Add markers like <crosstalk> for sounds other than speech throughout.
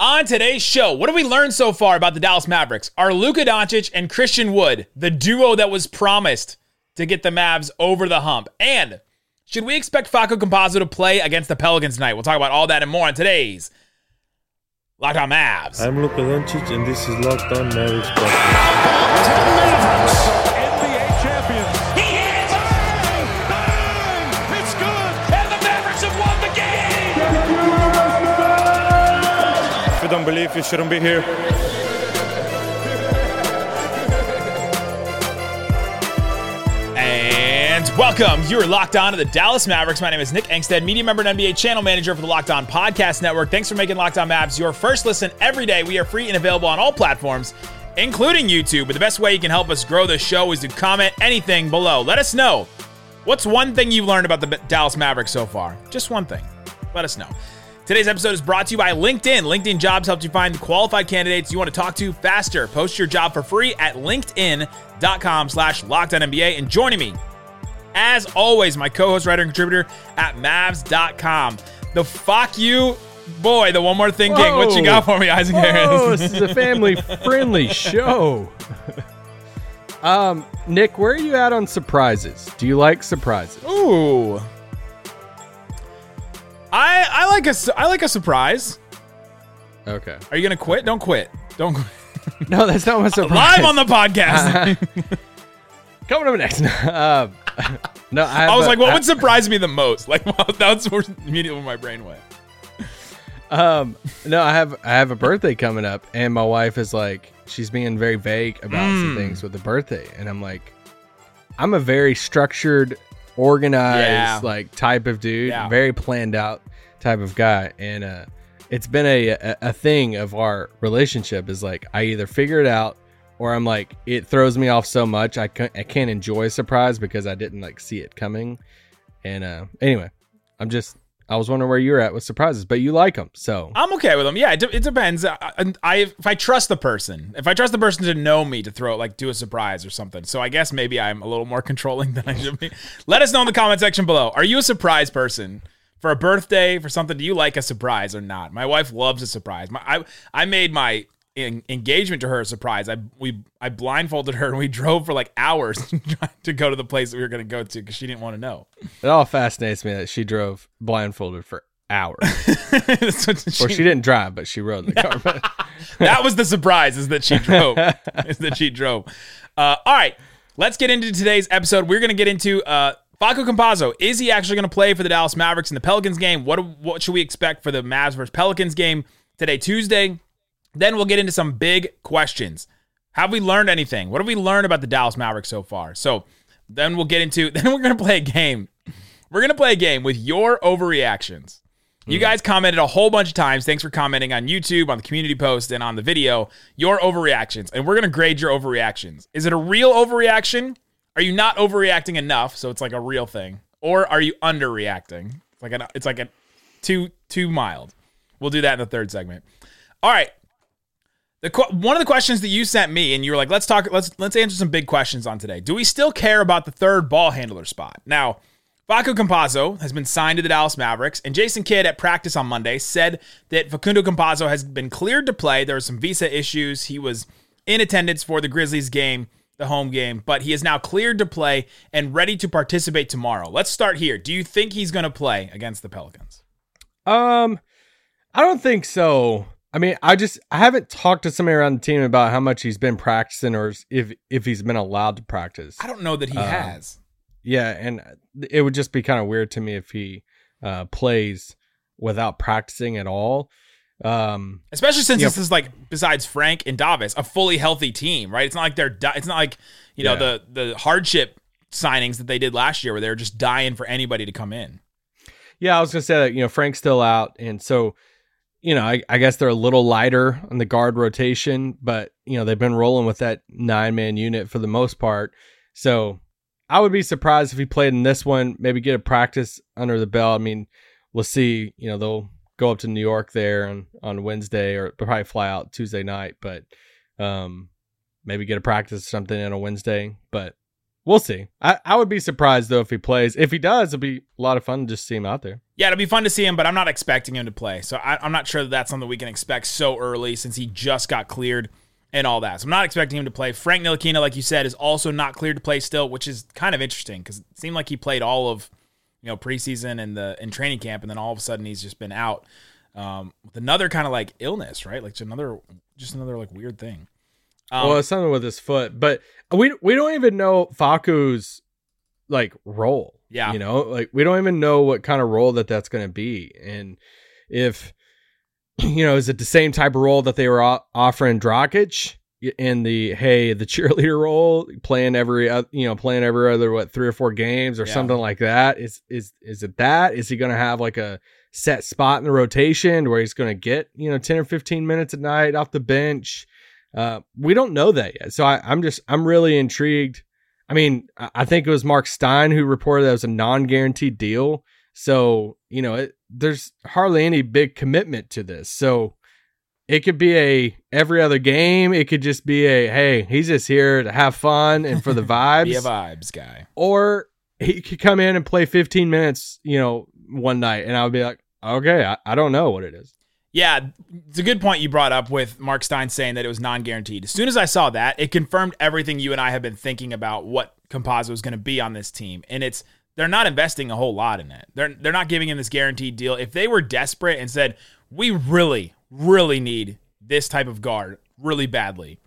On today's show, what have we learned so far about the Dallas Mavericks? Are Luka Doncic and Christian Wood the duo that was promised to get the Mavs over the hump? And should we expect Facu Campazzo to play against the Pelicans tonight? We'll talk about all that and more on today's Locked On Mavs. I'm Luka Doncic, and this is Locked On Mavericks you don't believe, you shouldn't be here. And welcome. You're locked on to the Dallas Mavericks. My name is Nick Angstadt, media member and NBA channel manager for the Locked On Podcast Network. Thanks for making Locked On Mavs your first listen every day. We are free and available on all platforms, including YouTube. But the best way you can help us grow the show is to comment anything below. Let us know what's one thing you've learned about the Dallas Mavericks so far. Just one thing. Let us know. Today's episode is brought to you by LinkedIn. LinkedIn Jobs helps you find qualified candidates you want to talk to faster. Post your job for free at linkedin.com slash NBA. And joining me, as always, my co-host, writer, and contributor at Mavs.com. The fuck you, boy, the one more thing king. What you got for me, Isaac Whoa, Harris? this is a family-friendly <laughs> show. <laughs> um, Nick, where are you at on surprises? Do you like surprises? Ooh. I I like a I like a surprise. Okay. Are you gonna quit? Don't quit. Don't quit. <laughs> No, that's not my surprise. <laughs> Live on the podcast. <laughs> Coming up next. um, no, I, I was a- like, what I- would surprise me the most? Like, well, that's where immediately where my brain went. Um, no, I have I have a birthday coming up, and my wife is like, she's being very vague about some Mm. things with the birthday, and I'm like, I'm a very structured, organized, Yeah. like type of dude, Yeah. very planned out type of guy, and uh, it's been a, a a thing of our relationship is like I either figure it out. Or I'm like, it throws me off so much I can't, I can't enjoy a surprise because I didn't like see it coming. And uh, anyway, I'm just I was wondering where you're at with surprises, but you like them, so I'm okay with them. Yeah, it, it depends. I- I if I trust the person, if I trust the person to know me to throw like do a surprise or something. So I guess maybe I'm a little more <laughs> controlling than I should be. Let us know in the comment section below. Are you a surprise person? For a birthday, for something, do you like a surprise or not? My wife loves a surprise. My, I I made my en- engagement to her a surprise. I we I blindfolded her and we <laughs> drove for like hours <laughs> to go to the place that we were going to go to because she didn't want to know. it all fascinates me that she drove blindfolded for hours. <laughs> What or she didn't drive, but she rode in the car. That was the surprise is that she drove is that she drove uh, all right let's get into today's episode we're going to get into uh Facu Campazzo, is he actually going to play for the Dallas Mavericks in the Pelicans game? What what should we expect for the Mavs versus Pelicans game today, Tuesday? Then we'll get into some big questions. Have we learned anything? What have we learned about the Dallas Mavericks so far? So then we'll get into. <laughs> Then we're going to play a game. We're going to play a game with your overreactions. You mm-hmm. guys commented a whole bunch of times. Thanks for commenting on YouTube, on the community post, and on the video. Your overreactions, and we're gonna grade your overreactions. Is it a real overreaction? Are you not overreacting enough, so it's like a real thing, or are you underreacting? It's like a, it's like a too too mild. We'll do that in the third segment. All right. The one of the questions that you sent me, and you were like, "Let's talk. Let's let's answer some big questions on today. Do we still care about the third ball handler spot?" Now, Facu Campazzo has been signed to the Dallas Mavericks, and Jason Kidd at practice on Monday said that Facundo Campazzo has been cleared to play. There were some visa issues. He was in attendance for the Grizzlies game, the home game, but he is now cleared to play and ready to participate tomorrow. Let's start here. Do you think he's going to play against the Pelicans? um, I don't think so. I mean, I just I haven't talked to somebody around the team about how much he's been practicing or if if he's been allowed to practice. I don't know that he Um, has. Yeah, and it would just be kind of weird to me if he uh, plays without practicing at all. Um, Especially since this is like besides Frank and Davis, a fully healthy team, right? It's not like they're di- it's not like, you know, Yeah. the the hardship signings that they did last year where they were just dying for anybody to come in. yeah, I was gonna say that you know Frank's still out, and so you know I, I guess they're a little lighter on the guard rotation, but you know they've been rolling with that nine man unit for the most part. So I would be surprised if he played in this one. Maybe get a practice under the belt. I mean, we'll see. You know they'll go up to New York there on on Wednesday, or probably fly out Tuesday night, but um, maybe get a practice or something on a Wednesday. But we'll see. I, I would be surprised though if he plays. If he does, it'll be a lot of fun to just see him out there. Yeah, it'll be fun to see him, but I'm not expecting him to play. So I, I'm not sure that that's something we can expect so early since he just got cleared and all that. So I'm not expecting him to play. Frank Ntilikina, like you said, is also not cleared to play still, which is kind of interesting because it seemed like he played all of you know preseason and the in training camp, and then all of a sudden he's just been out um, with another kind of like illness, right? Like just another just another like weird thing. Um, well, it's something with his foot, but we we don't even know Facu's like role. Yeah. you know, like we don't even know what kind of role that that's going to be, and if <clears throat> you know, is it the same type of role that they were offering Dragic in the hey the cheerleader <laughs> role, playing every oth- you know playing every other what three or four games or Yeah. something like that? Is is is it that? Is he going to have like a set spot in the rotation where he's going to get you know ten or fifteen minutes a night off the bench? Uh, we don't know that yet. So I, I'm just I'm really intrigued. I mean, I I think it was Mark Stein who reported that it was a non-guaranteed deal. So you know, it, there's hardly any big commitment to this. So it could be a every other game. It could just be a hey, he's just here to have fun and for the <laughs> vibes. be a vibes guy. or he could come in and play 15 minutes, you know, one night, and I would be like, okay, I, I don't know what it is. Yeah, it's a good point you brought up with Mark Stein saying that it was non-guaranteed. As soon as I saw that, it confirmed everything you and I have been thinking about what Campazzo is going to be on this team, and it's they're not investing a whole lot in it. They're they're not giving him this guaranteed deal. If they were desperate and said we really really need this type of guard really badly,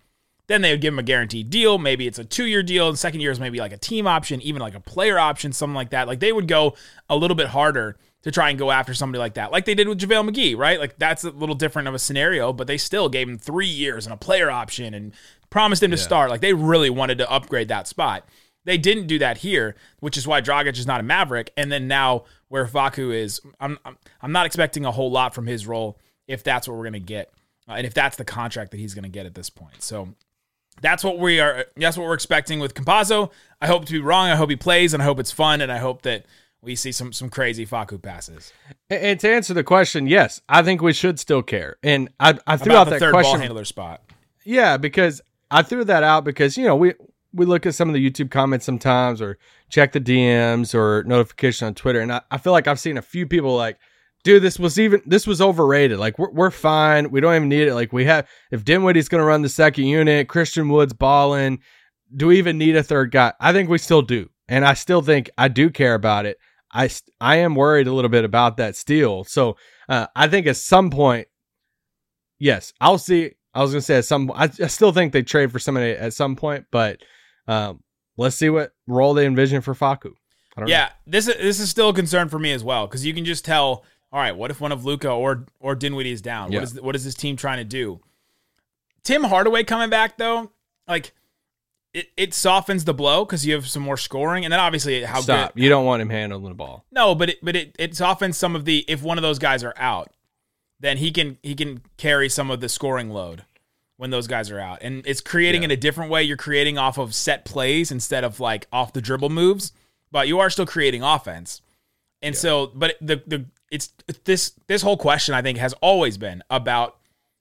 then they would give him a guaranteed deal. Maybe it's a two-year deal, and second year is maybe like a team option, even like a player option, something like that. Like they would go a little bit harder to try and go after somebody like that, like they did with JaVale McGee, right? Like that's a little different of a scenario, but they still gave him three years and a player option and promised him to start. Like they really wanted to upgrade that spot. They didn't do that here, which is why Dragic is not a Maverick. And then now where Facu is, I'm I'm, I'm not expecting a whole lot from his role if that's what we're gonna get, uh, and if that's the contract that he's gonna get at this point. So that's what we are. That's what we're expecting with Campazzo. I hope to be wrong. I hope he plays, and I hope it's fun, and I hope that we see some some crazy Facu passes And, to answer the question, yes, I think we should still care. And I, I threw about out the that third ball question. handler spot. Yeah, because I threw that out because you know we we look at some of the YouTube comments sometimes or check the DMs or notification on Twitter, and I, I feel like I've seen a few people like, dude, this was even this was overrated. Like we're we're fine. We don't even need it. Like we have if Dinwiddie's going to run the second unit, Christian Woods balling. Do we even need a third guy? I think we still do, and I still think I do care about it. I I am worried a little bit about that steal. So uh, I think at some point, yes, I'll see. I was gonna say at some. I, I still think they trade for somebody at some point, but um, let's see what role they envision for Facu. Don't know. Yeah, this is this is still a concern for me as well because you can just tell. All right, what if one of Luka or or Dinwiddie is down? Yeah. What is what is this team trying to do? Tim Hardaway coming back though, like it, it softens the blow because you have some more scoring, and then obviously how Stop. good. You don't want him handling the ball. No, but it but it it softens some of the if one of those guys are out, then he can he can carry some of the scoring load when those guys are out, and it's creating Yeah. in a different way. You're creating off of set plays instead of like off the dribble moves, but you are still creating offense. And so, but the the it's this this whole question I think has always been about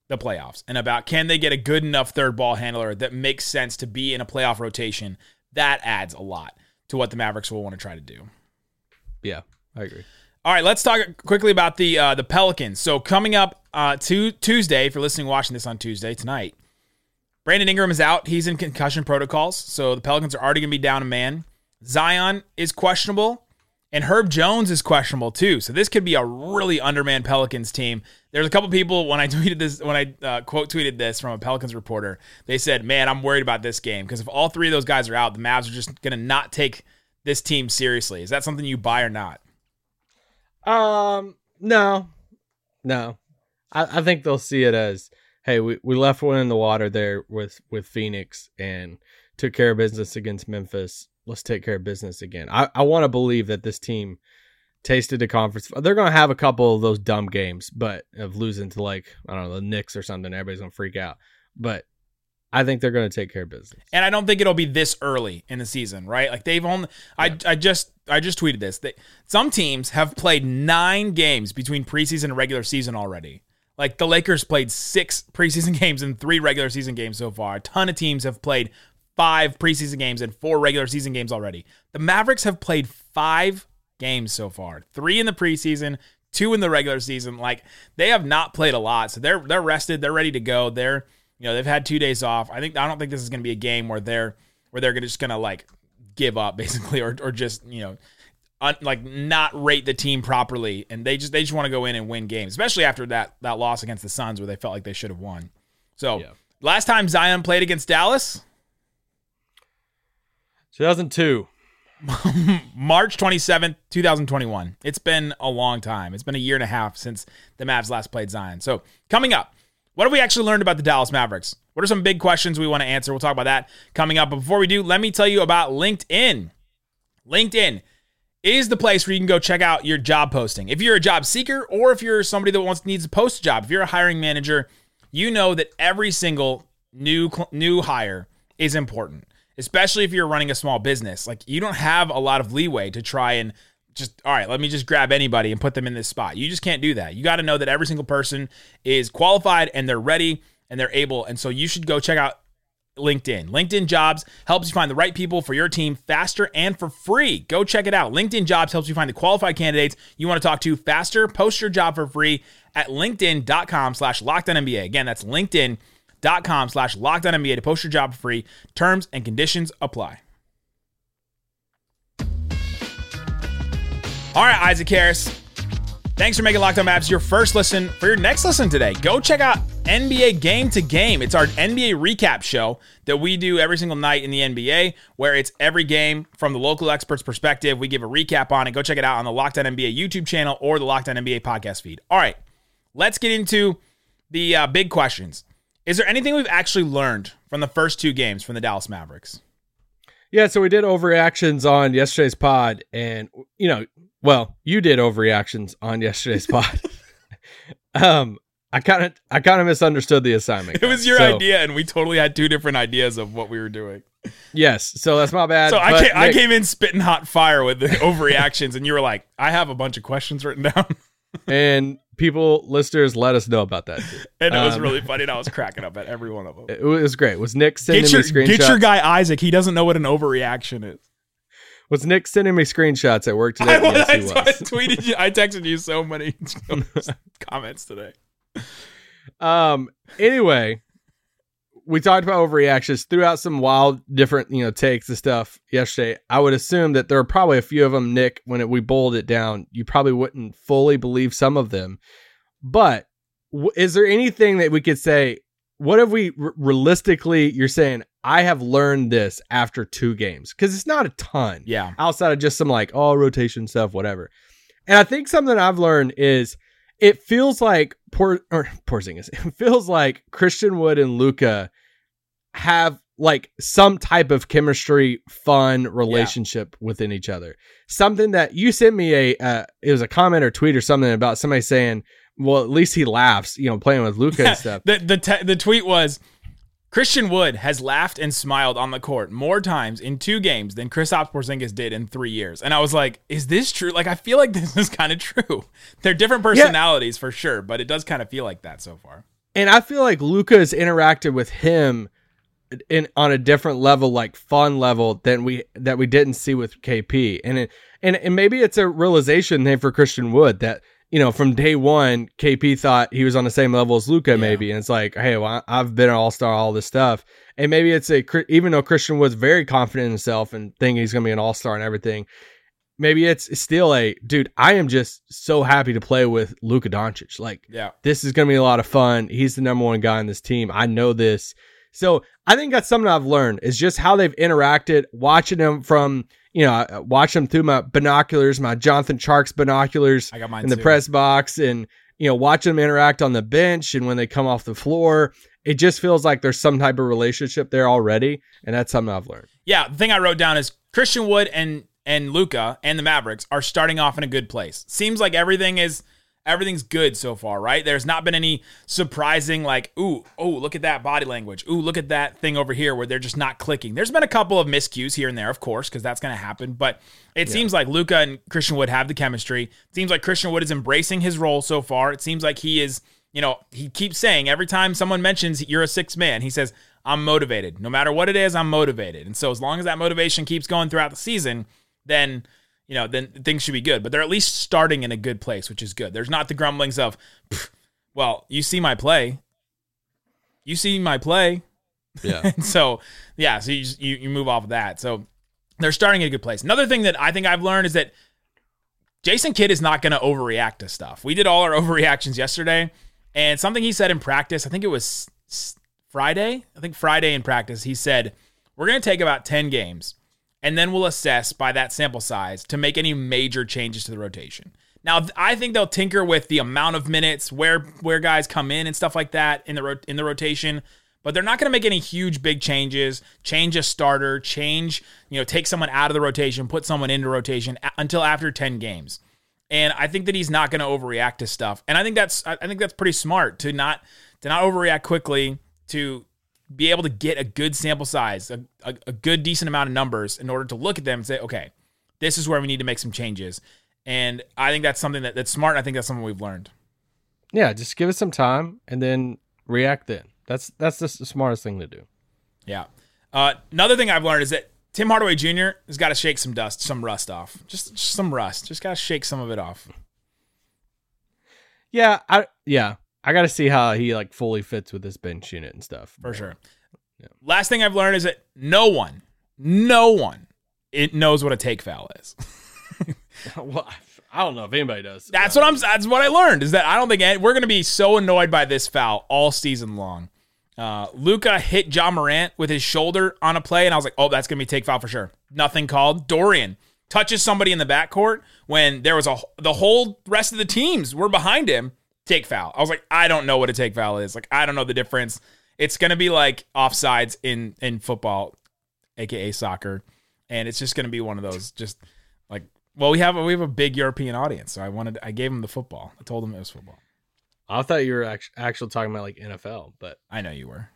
the playoffs and about can they get a good enough third ball handler that makes sense to be in a playoff rotation. That adds a lot to what the Mavericks will want to try to do. Yeah, I agree. All right, let's talk quickly about the uh, the Pelicans. So coming up uh, to Tuesday, if you're listening, watching this on Tuesday tonight, Brandon Ingram is out. He's in concussion protocols, so the Pelicans are already going to be down a man. Zion is questionable, and Herb Jones is questionable too. So this could be a really undermanned Pelicans team. There's a couple people when I <laughs> tweeted this, when I uh, quote tweeted this from a Pelicans reporter, they said, "Man, I'm worried about this game because if all three of those guys are out, the Mavs are just going to not take this team seriously." Is that something you buy or not? Um, no, no. I, I think they'll see it as, hey, we, we left one in the water there with with Phoenix and took care of business against Memphis. Let's take care of business again. I, I want to believe that this team tasted a conference. They're going to have a couple of those dumb games, but of losing to like I don't know the Knicks or something, everybody's going to freak out. But I think they're going to take care of business. and I don't think it'll be this early in the season, right? Like they've only I I just I just tweeted this. They, some teams have played 9 games between preseason and regular season already. Like the Lakers played 6 preseason <laughs> games and 3 regular season games so far. A ton of teams have played five preseason games and four regular season games already. The Mavericks have played five games so far three in the preseason, two in the regular season. Like they have not played a lot. So they're they're rested, they're ready to go. They're you know, they've had two days off. I think I don't think this is gonna be a game where they're where they're gonna just gonna like give up <laughs> basically or or just, you know, un, like not rate the team properly and they just they just want to go in and win games, especially after that that loss against the Suns where they felt like they should have won. So Yeah. last time Zion played against Dallas, 2002. <laughs> March 27th, 2021. It's been a long time. It's been a year and a half since the Mavs last played Zion. So, coming up, what have we actually learned about the Dallas Mavericks? What are some big questions we want to answer? We'll talk about that coming up. But before we do, let me tell you about LinkedIn. LinkedIn is the place where you can go check out your job posting. If you're a job seeker or if you're somebody that wants needs to post a job, if you're a hiring manager, you know that every single new new hire is important, especially if you're running a small business. Like you don't have a lot of leeway to try and just all right, let me just grab anybody and put them in this spot. You just can't do that. You got to know that every single person is qualified and they're ready and they're able. And so you should go check out LinkedIn. LinkedIn Jobs helps you find the right people for your team faster and for free. Go check it out. LinkedIn Jobs helps you find the qualified candidates you want to talk to faster. Post your job for free at linkedin.com slash lockdownmba. Again, that's linkedin.com slash lockdown NBA to post your job for free. Terms and conditions apply. All right, Isaac Harris. Thanks for making Locked On Mavs your first listen. For your next listen today, go check out NBA Game to Game. It's our NBA recap show that we do every single night in the NBA, where it's every game from the local experts' perspective. We give a recap on it. Go check it out on the Locked On NBA YouTube channel or the Locked On NBA podcast feed. All right, let's get into the uh, big questions. Is there anything we've actually learned from the first two games from the Dallas Mavericks? Yeah, so we did overreactions on yesterday's pod, and you know, well, you did overreactions on yesterday's <laughs> pod. <laughs> um, I kind of, I kind of misunderstood the assignment. It was your So, idea, and we totally had two different ideas of what we were doing. Yes, so that's my bad. So I came, I came in spitting hot fire with the <laughs> overreactions, and you were like, "I have a bunch of questions written down," and people, listeners, let us know about that. Too. <laughs> and it was Um, really funny. And I was <laughs> cracking up at every one of them. It was great. Was Nick sending Get your, me screenshots? get your guy Isaac. He doesn't know what an overreaction is. was Nick sending me screenshots at work today? <laughs> I, yes, I. I tweeted you. I texted you so many comments today. Um. Anyway, we talked about overreactions, threw out some wild, different, you know, takes and stuff yesterday. I would assume that there are probably a few of them, Nick. When it, we boiled it down, you probably wouldn't fully believe some of them. But w- is there anything that we could say? What have we r- realistically? You're saying I have learned this after two games because it's not a ton Yeah, outside of just some like oh rotation stuff, whatever. And I think something I've learned is it feels like poor or Porzingis. <laughs> It feels like Christian Wood and Luka have like some type of chemistry, fun relationship within each other. Something that you sent me a uh, it was a comment or tweet or something about somebody saying, well, at least he laughs, you know, playing with Luka and <laughs> stuff. the the te- the tweet was Christian Wood has laughed and smiled on the court more times in two games than Kristaps Porzingis did in three years. And I was like, is this true? Like, I feel like <laughs> this is kind of true. They're different personalities for sure, but it does kind of feel like that so far. And I feel like Luka has interacted with him in on a different level, like fun level than we that we didn't see with KP. And it, and and maybe it's a realization thing for Christian Wood that you know from day one KP thought he was on the same level as Luka, maybe, and it's like, hey, well, I've been an all star, all this stuff, and maybe it's a even though Christian Wood's very confident in himself and thinking he's gonna be an all star and everything. Maybe it's still a dude. I am just so happy to play with Luka Doncic. Like, Yeah. this is going to be a lot of fun. He's the number one guy on this team. I know this. So I think that's something I've learned is just how they've interacted, watching them from, you know, I watch them through my binoculars, my Jonathan Tjarks binoculars I got mine in the too. press box and, you know, watching them interact on the bench and when they come off the floor. It just feels like there's some type of relationship there already. And that's something I've learned. Yeah, the thing I wrote down is Christian Wood and and Luka and the Mavericks are starting off in a good place. Seems like everything is everything's good so far, right? There's not been any surprising like, ooh, oh, look at that body language. Ooh, look at that thing over here where they're just not clicking. There's been a couple of miscues here and there, of course, because that's going to happen. But it seems like Luka and Christian Wood have the chemistry. It seems like Christian Wood is embracing his role so far. It seems like he is, you know, he keeps saying every time someone mentions you're a six man, he says, I'm motivated. No matter what it is, I'm motivated. And so as long as that motivation keeps going throughout the season, then you know, then things should be good. But they're at least starting in a good place, which is good. There's not the grumblings of, well, you see my play. You see my play. Yeah. <laughs> So, yeah, so you, just, you you move off of that. So they're starting in a good place. Another thing that I think I've learned is that Jason Kidd is not going to overreact to stuff. We did all our <laughs> overreactions yesterday, and something he said in practice, I think it was Friday. I think Friday in practice, he said, We're going to take about 10 games, and then we'll assess by that sample size to make any major changes to the rotation. Now, I think they'll tinker with the amount of minutes, where where guys come in and stuff like that in the ro- in the rotation, but they're not going to make any huge big changes. Change a starter, change you know, take someone out of the rotation, put someone into rotation a- until after ten games. And I think that he's not going to overreact to stuff. And I think that's I I think that's pretty smart to not to not overreact quickly to be able to get a good sample size, a, a, a good decent amount of numbers in order to look at them and say, okay, this is where we need to make some changes. And I think that's something that, that's smart. I think that's something we've learned. Yeah, just give it some time and then react then. That's that's just the smartest thing to do. Yeah. Uh, another thing I've learned is that Tim Hardaway Jr. has got to shake some dust, some rust off. Just, just some rust. Just got to shake some of it off. Yeah, I yeah. I gotta see how he like fully fits with this bench unit and stuff. For sure. Last thing I've learned is that no one, no one, it knows what a take foul is. <laughs> well, I don't know if anybody does. That's what I'm. That's what I learned is that I don't think any- we're going to be so annoyed by this foul all season long. Uh, Luka hit Ja Morant with his shoulder on a play, and I was like, "Oh, that's going to be take foul for sure." Nothing called. Dorian touches somebody in the backcourt when there was a the whole rest of the teams were behind him. Take foul. I was like, I don't know what a take foul is. Like, I don't know the difference. It's going to be like offsides in in football, aka soccer, and it's just going to be one of those just like well, we have a, we have a big European audience, so I wanted I gave him the football. I told him it was football. I thought you were actually, actually talking about like NFL, but I know you were.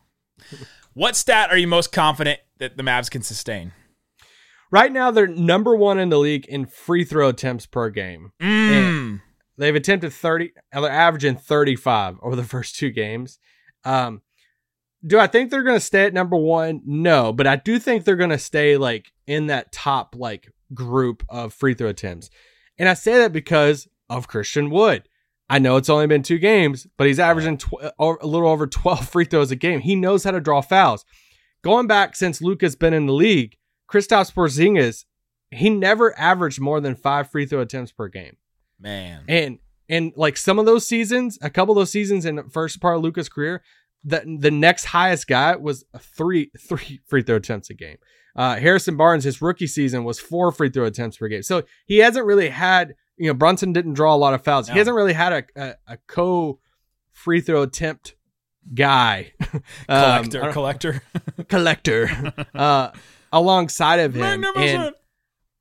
what stat are you most confident that the Mavs can sustain? right now they're number one in the league in free throw attempts per game. Mm. They've attempted 30, they're averaging 35 over the <laughs> first two games. Um, do I think they're going to stay at number one? No, but I do think they're going to stay like in that top like group of free throw attempts. And I say that because of Christian Wood. I know it's only been two games, but he's averaging tw- a little over <laughs> 12 free throws a game. He knows how to draw fouls. Going back since Luka's been in the league, Kristaps Porzingis, he never averaged more than five free throw attempts per game. Man, And and like some of those seasons, a couple of those seasons in the first part of Luka's career, the the next highest guy was three three <laughs> free throw attempts a game. Uh, Harrison Barnes, his rookie season was four free throw attempts per game. So he hasn't really had, you know, Brunson didn't draw a lot of fouls. No. He hasn't really had a a, a co free throw attempt guy, <laughs> Um, collector, collector. <laughs> collector, uh, alongside of him. And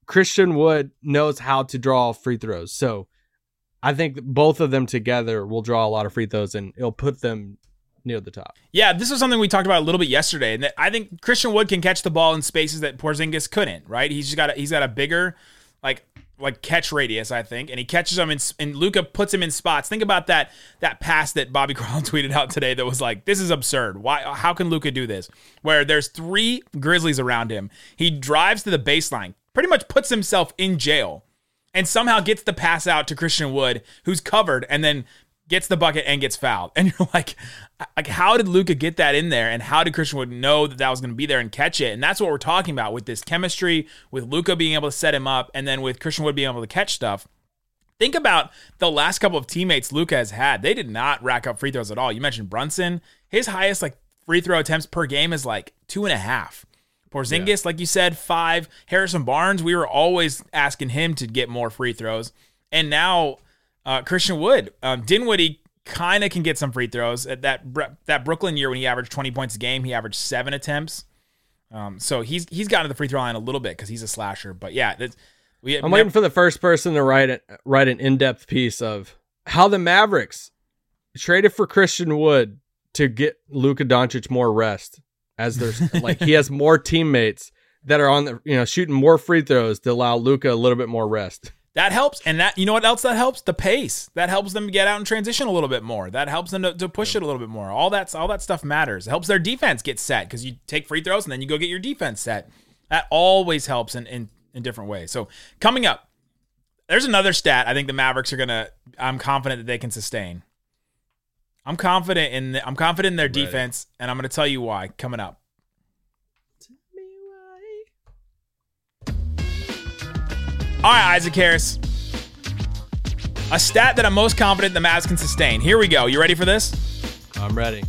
Christian Wood knows how to draw free throws. So I think both of them together will draw a lot of free throws and it'll put them near the top. Yeah, this was something we talked about a little bit yesterday, and I think Christian Wood can catch the ball in spaces that Porzingis couldn't. Right? He's just got a, he's got a bigger like like catch radius, I think, and he catches them in and Luka puts him in spots. Think about that that pass that Bobby <laughs> Karalla tweeted out today that was like, "This is absurd. Why? How can Luka do this?" Where there's three Grizzlies around him, he drives to the baseline, pretty much puts himself in jail, and somehow gets the pass out to Christian Wood, who's covered, and then gets the bucket and gets fouled. <laughs> And you're like, like how did Luka get that in there? And how did Christian Wood know that that was going to be there and catch it? And that's what we're talking about with this chemistry, with Luka being able to set him up, and then with Christian Wood being able to catch stuff. Think about the last couple of teammates Luka has had. They did not rack up free throws at all. You mentioned Brunson. His highest like free throw attempts per game is like two and a half. Porzingis, like you said, five. Harrison Barnes, we were always asking him to get more free throws. And now uh, Christian Wood, um, Dinwiddie kind of can get some free throws. At that that Brooklyn year when he averaged 20 points a game, he averaged seven attempts. Um, so he's he's gotten to the free throw line a little bit because he's a slasher. But yeah, that's, we I'm waiting for the first person to write it, write an in-depth piece of how the Mavericks traded for Christian Wood to get Luka Doncic more rest as there's <laughs> like he has more teammates that are on the you know shooting more free throws to allow Luka a little bit more rest. That helps, and that you know what else that helps? The pace that helps them get out and transition a little bit more. That helps them to, to push it a little bit more. All that's all that stuff matters. It helps their defense get set because you take free throws and then you go get your defense set. That always helps in in, in different ways. So coming up, there's another stat I think the Mavericks are gonna. I'm confident that they can sustain. I'm confident in the, I'm confident in their Ready. defense, and I'm gonna tell you why coming up. All right, Isaac Harris. A stat that I'm most confident the Mavs can sustain. Here we go. You ready for this? I'm ready.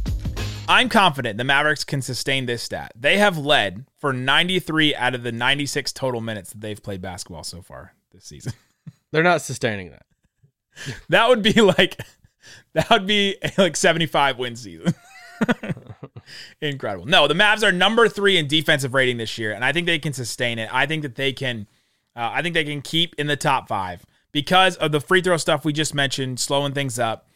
I'm confident the Mavericks can sustain this stat. They have led for 93 out of the 96 total minutes that they've played basketball so far this season. They're not sustaining that. <laughs> That would be like <laughs> that would be <laughs> like 75 win season. <laughs> Incredible. No, the Mavs are number three in defensive rating this year, and I think they can sustain it. I think that they can. Uh, I think they can keep in the top five because of the free throw stuff we just mentioned, slowing things up.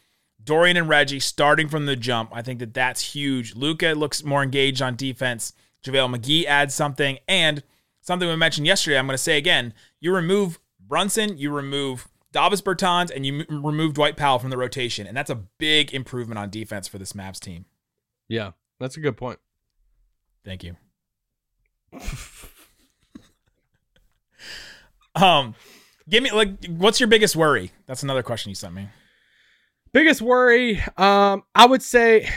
Dorian and Reggie starting from the jump. I think that that's huge. Luka looks more engaged on defense. JaVale McGee adds something, and something we mentioned yesterday. I'm going to say again: you remove Brunson, you remove Davis Bertans, and you m- remove Dwight Powell from the rotation, and that's a big improvement on defense for this Mavs team. Yeah, that's a good point. Thank you. <laughs> um, give me like, what's your biggest worry? That's another question you sent me. Biggest worry, um, I would say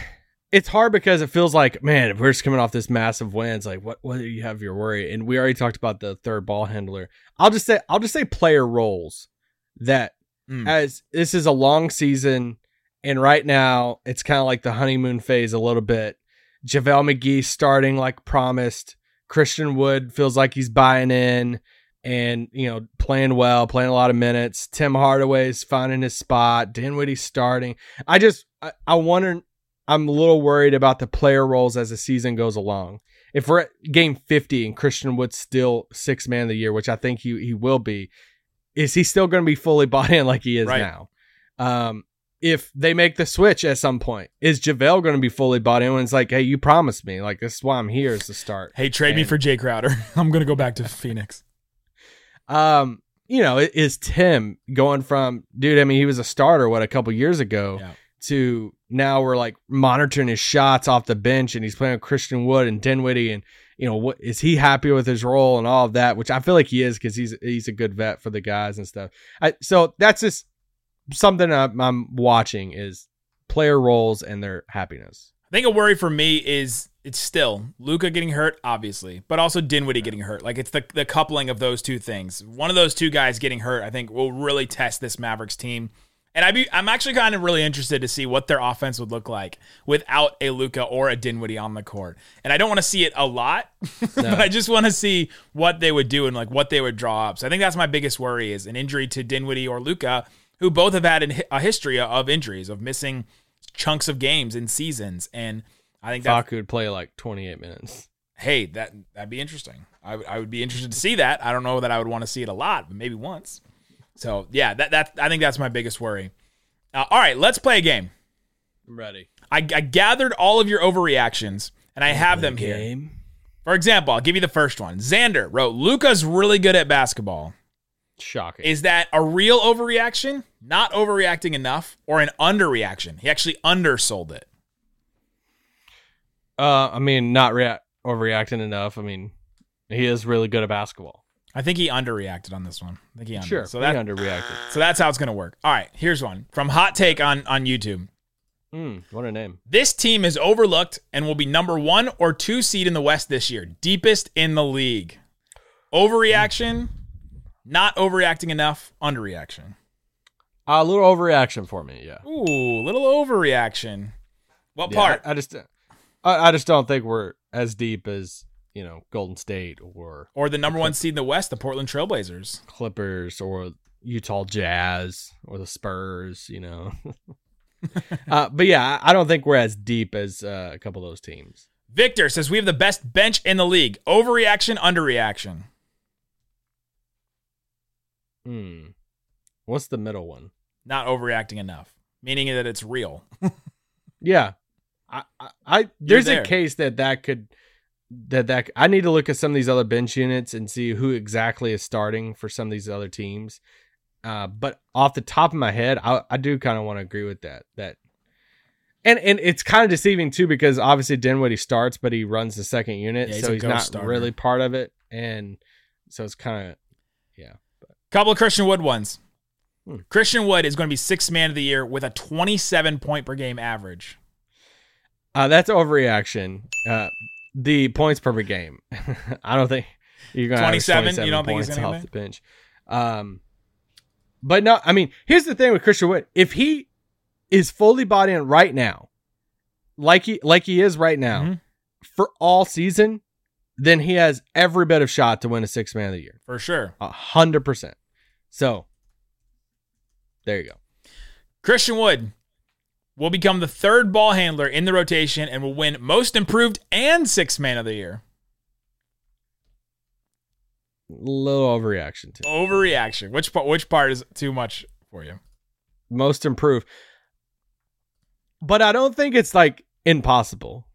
it's hard because it feels like, man, if we're just coming off this massive wins, like what what do you have your worry? And we already talked about the third ball handler. I'll just say I'll just say player roles that Mm. as this is a long season and right now it's kind of like the honeymoon phase a little bit. JaVale McGee starting like promised. Christian Wood feels like he's buying in and you know playing well, playing a lot of minutes. Tim Hardaway's finding his spot. Dinwiddie starting. I just I, I wonder. I'm a little worried about the player roles as the season goes along. If we're at game 50 and Christian Wood's still six man of the year, which I think he he will be, is he still going to be fully <laughs> bought in like he is Right. now? Um, if they make the switch at some point, is JaVale going to be fully bought in when it's like, hey, you promised me, like this is why I'm here is to start. Hey, trade me for Jay Crowder. <laughs> I'm gonna go back to Phoenix. Um, you know, is Tim going from dude? I mean, he was a starter what a couple years ago Yeah. to now we're like monitoring his shots off the bench, and he's playing with Christian Wood and Dinwiddie, and you know, what is he happy with his role and all of that? Which I feel like he is because he's he's a good vet for the guys and stuff. I, so that's just something I'm, I'm watching is player roles and their happiness. I think a worry for me is it's still Luka getting hurt, obviously, but also Dinwiddie getting hurt. Like it's the the coupling of those two things. One of those two guys getting hurt, I think, will really test this Mavericks team. And I be I'm actually kind of really interested to see what their offense would look like without a Luka or a Dinwiddie on the court. And I don't want to see it a lot, <laughs> but I just want to see what they would do and like what they would draw up. So I think that's my biggest worry is an injury to Dinwiddie or Luka, who both have had a history of injuries of missing chunks of games in seasons. And I think that Facu would play like 28 minutes. hey, that that'd be interesting. I, would- I would be interested to see that. I don't know that I would want to see it a lot, but maybe once. So yeah, that that I think that's my biggest worry. Uh, all right, let's play a game. I'm ready. I, I gathered all of your overreactions and I have them here. Game. For example, I'll give you the first one. Xander wrote, "Luka's really good at basketball." Shocking. Is that a real overreaction? Not overreacting enough, or an underreaction? He actually undersold it. Uh, I mean, not rea- overreacting enough. I mean, he is really good at basketball. I think he underreacted on this one. I think he under. Sure, So he that underreacted. so that's how it's gonna work. All right, here's one from Hot Take on on YouTube. Mm, what a name. This team is overlooked and will be number one or two seed in the West this year, deepest in the league. Overreaction, not overreacting enough, underreaction. a little overreaction for me. Yeah. Ooh, a little overreaction. What Yeah, part? I, I just, I, I just don't think we're as deep as you know Golden State or or the number one seed in the West, the Portland Trailblazers. Clippers or Utah Jazz or the Spurs. You know. <laughs> uh, but yeah, I don't think we're as deep as uh, a couple of those teams. Victor says we have the best bench in the league. Overreaction, underreaction. Hmm. What's the middle one? Not overreacting enough, meaning that it's real. <laughs> Yeah, I, I, I there's there. a case that that could that that I need to look at some of these other bench units and see who exactly is starting for some of these other teams. Uh, but off the top of my head, I, I do kind of want to agree with that. That and and it's kind of deceiving too because obviously Dinwiddie starts, but he runs the second unit, Yeah, he's so he's not starter. really part of it, and so it's kind of yeah. But. Couple of Christian Wood ones. Hmm. Christian Wood is going to be sixth man of the year with a 27 point per game average. uh, that's overreaction. Uh, the points per game, <laughs> I don't think you're gonna average 27? You don't think he's gonna off the bench. Um, but no, I mean, here's the thing with Christian Wood: if he is fully bought in right now, like he like he is right now, Mhm. for all season, then he has every bit of shot to win a six man of the year, For sure. a hundred percent. So there you go. Christian Wood will become the third ball handler in the rotation and will win most improved and sixth man of the year. little overreaction to Overreaction. Which part? Which part is too much for you? most improved. But I don't think it's like impossible.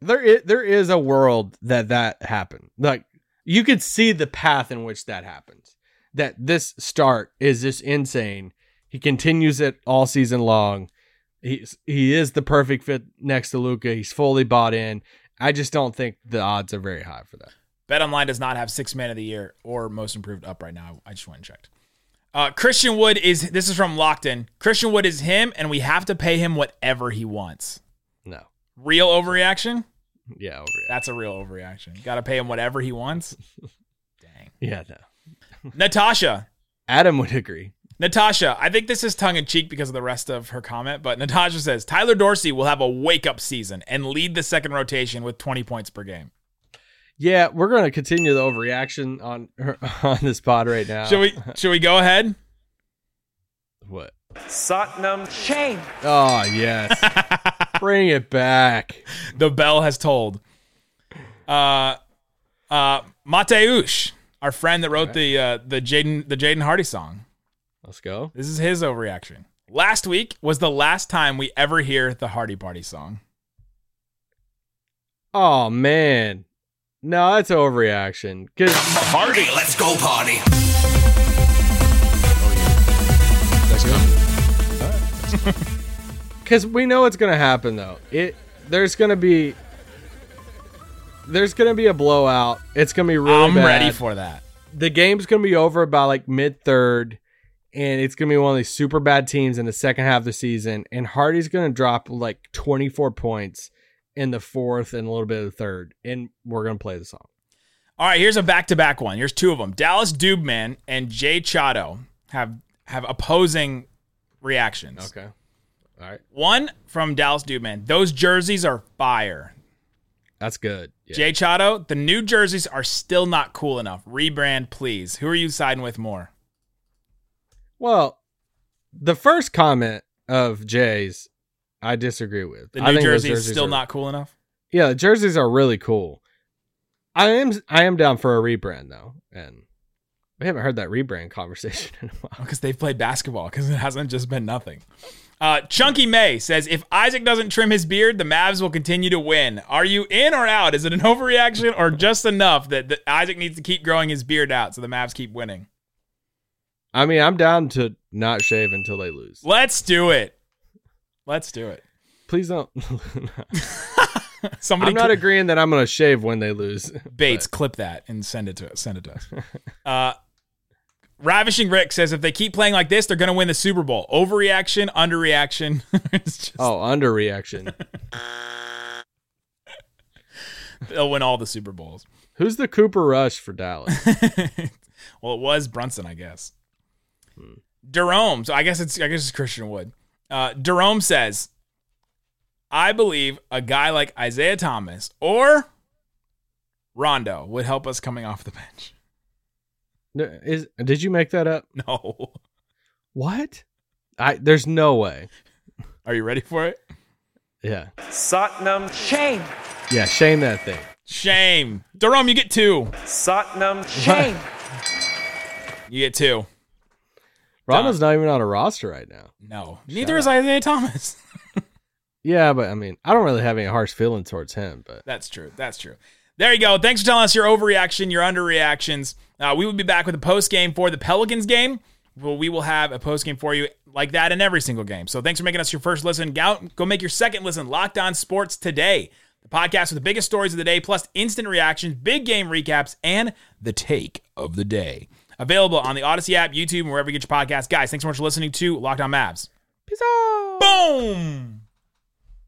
There is, there is a world that that happened. Like you could see the path in which that happens. That this start is just insane. He continues it all season long. He's he is the perfect fit next to Luka. He's fully bought in. I just don't think the odds are very high for that. Bet Online does not have six man of the year or most improved up right now. I just went and checked. Uh, Christian Wood is this is from Locked In. Christian Wood is him, and we have to pay him whatever he wants. No. Real overreaction? Yeah, overreaction. That's a real overreaction. Got to pay him whatever he wants. <laughs> Dang. Yeah, no. Natasha. Adam would agree. Natasha, I think this is tongue in cheek because of the rest of her comment, but Natasha says Tyler Dorsey will have a wake up season and lead the second rotation with 20 points per game. Yeah, we're going to continue the overreaction on her, <laughs> on this pod right now. Should we should we go ahead? What? Satnam Shame. Oh yes, <laughs> bring it back. the bell has tolled. Uh, uh, Mateusz, our friend that wrote the uh, the Jaden the Jaden Hardy song. Let's go. This is his overreaction. Last week was the last time we ever hear the Hardy Party song. Oh man, no, that's overreaction. Cause Party, let's go party. Let's go. <laughs> because we know it's gonna happen though. It there's gonna be there's gonna be a blowout. It's gonna be really I'm bad. ready for that. the game's gonna be over by like mid third, and it's gonna be one of these super bad teams in the second half of the season. And Hardy's gonna drop like 24 points in the fourth and a little bit of the third, and we're gonna play the song. All right, here's a back-to-back one. Here's two of them. Dallas Dubman and Jay Chato have have opposing reactions. Okay. All right. One from Dallas Dubman. Those jerseys are fire. That's good. Yeah. Jay Chato, the new jerseys are still not cool enough. Rebrand, please. Who are you siding with more? Well, the first comment of Jay's, I disagree with. The I new jersey is still are- not cool enough. Yeah, the jerseys are really cool. I am I am down for a rebrand though, and we haven't heard that rebrand <laughs> conversation in a while. Because they've played basketball, because it hasn't just been nothing. Uh, Chunky May says if Isaac doesn't trim his beard, the Mavs will continue to win. Are you in or out? Is it an overreaction or just enough that, that Isaac needs to keep growing his beard out so the Mavs keep winning? I mean, I'm down to not shave until they lose. Let's do it. Let's do it. Please don't. <laughs> Somebody I'm not cl- agreeing that I'm going to shave when they lose. <laughs> Bates, clip that and send it to us. Send it to us. <laughs> uh, Ravishing Rick says if they keep playing like this, they're going to win the Super Bowl. Overreaction, underreaction. it's just, Oh, underreaction. They'll win all the Super Bowls. Who's the Cooper Rush for Dallas? well, it was Brunson, I guess. Jerome. So I guess it's I guess it's Christian Wood. Uh, Jerome says, "I believe a guy like Isaiah Thomas or Rondo would help us coming off the bench." Is did you make that up? <laughs> No. What? I there's no way. Are you ready for it? Yeah. Satnam Shame. Yeah, shame that thing. Shame. Jerome, you get two. Satnam Shame. You get two. Rama's not even on a roster right now. No, neither is Isaiah Thomas. <laughs> yeah, but I mean, I don't really have any harsh feeling towards him. But that's true. That's true. There you go. Thanks for telling us your overreaction, your underreactions. Uh, we will be back with a post game for the Pelicans game. Well, we will have a post game for you like that in every single game. So thanks for making us your first listen. Go make your second listen. Locked on Sports today, the podcast with the biggest stories of the day, plus instant reactions, big game recaps, and the take of the day. Available on the Odyssey app, YouTube, and wherever you get your podcast. Guys, thanks so much for listening to Locked On Mavs. Peace out. Boom.